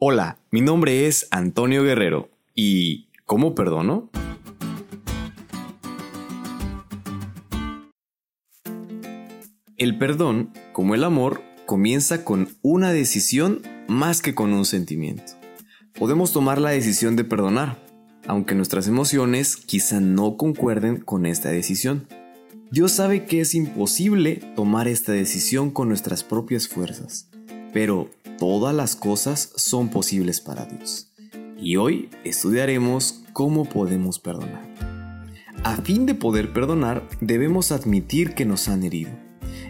Hola, mi nombre es Antonio Guerrero y ¿cómo perdono? El perdón, como el amor, comienza con una decisión más que con un sentimiento. Podemos tomar la decisión de perdonar, aunque nuestras emociones quizá no concuerden con esta decisión. Dios sabe que es imposible tomar esta decisión con nuestras propias fuerzas, pero todas las cosas son posibles para Dios. Y hoy estudiaremos cómo podemos perdonar. A fin de poder perdonar, debemos admitir que nos han herido.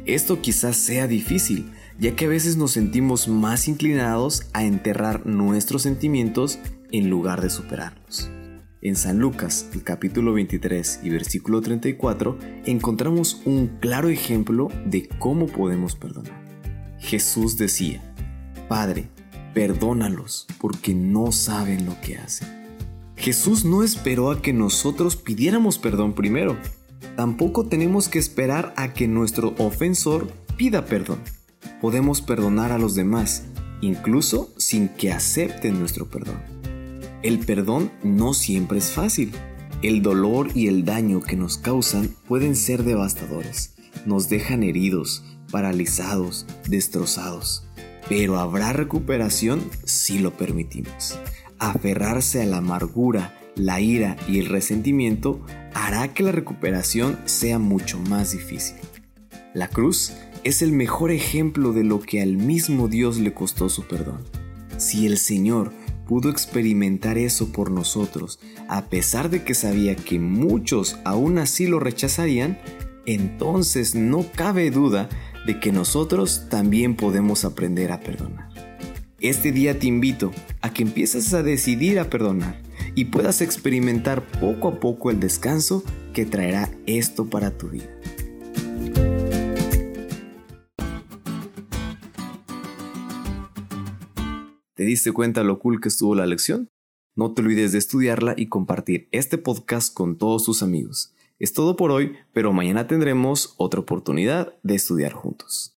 Esto quizás sea difícil, ya que a veces nos sentimos más inclinados a enterrar nuestros sentimientos en lugar de superarlos. En San Lucas, el capítulo 23 y versículo 34, encontramos un claro ejemplo de cómo podemos perdonar. Jesús decía, Padre, perdónalos porque no saben lo que hacen. Jesús no esperó a que nosotros pidiéramos perdón primero. Tampoco tenemos que esperar a que nuestro ofensor pida perdón. Podemos perdonar a los demás, incluso sin que acepten nuestro perdón. El perdón no siempre es fácil. El dolor y el daño que nos causan pueden ser devastadores. Nos dejan heridos, paralizados, destrozados. Pero habrá recuperación si lo permitimos. Aferrarse a la amargura, la ira y el resentimiento hará que la recuperación sea mucho más difícil. La cruz es el mejor ejemplo de lo que al mismo Dios le costó su perdón. Si el Señor pudo experimentar eso por nosotros, a pesar de que sabía que muchos aún así lo rechazarían, entonces no cabe duda de que nosotros también podemos aprender a perdonar. Este día te invito a que empieces a decidir a perdonar y puedas experimentar poco a poco el descanso que traerá esto para tu vida. ¿Te diste cuenta lo cool que estuvo la lección? No te olvides de estudiarla y compartir este podcast con todos tus amigos. Es todo por hoy, pero mañana tendremos otra oportunidad de estudiar juntos.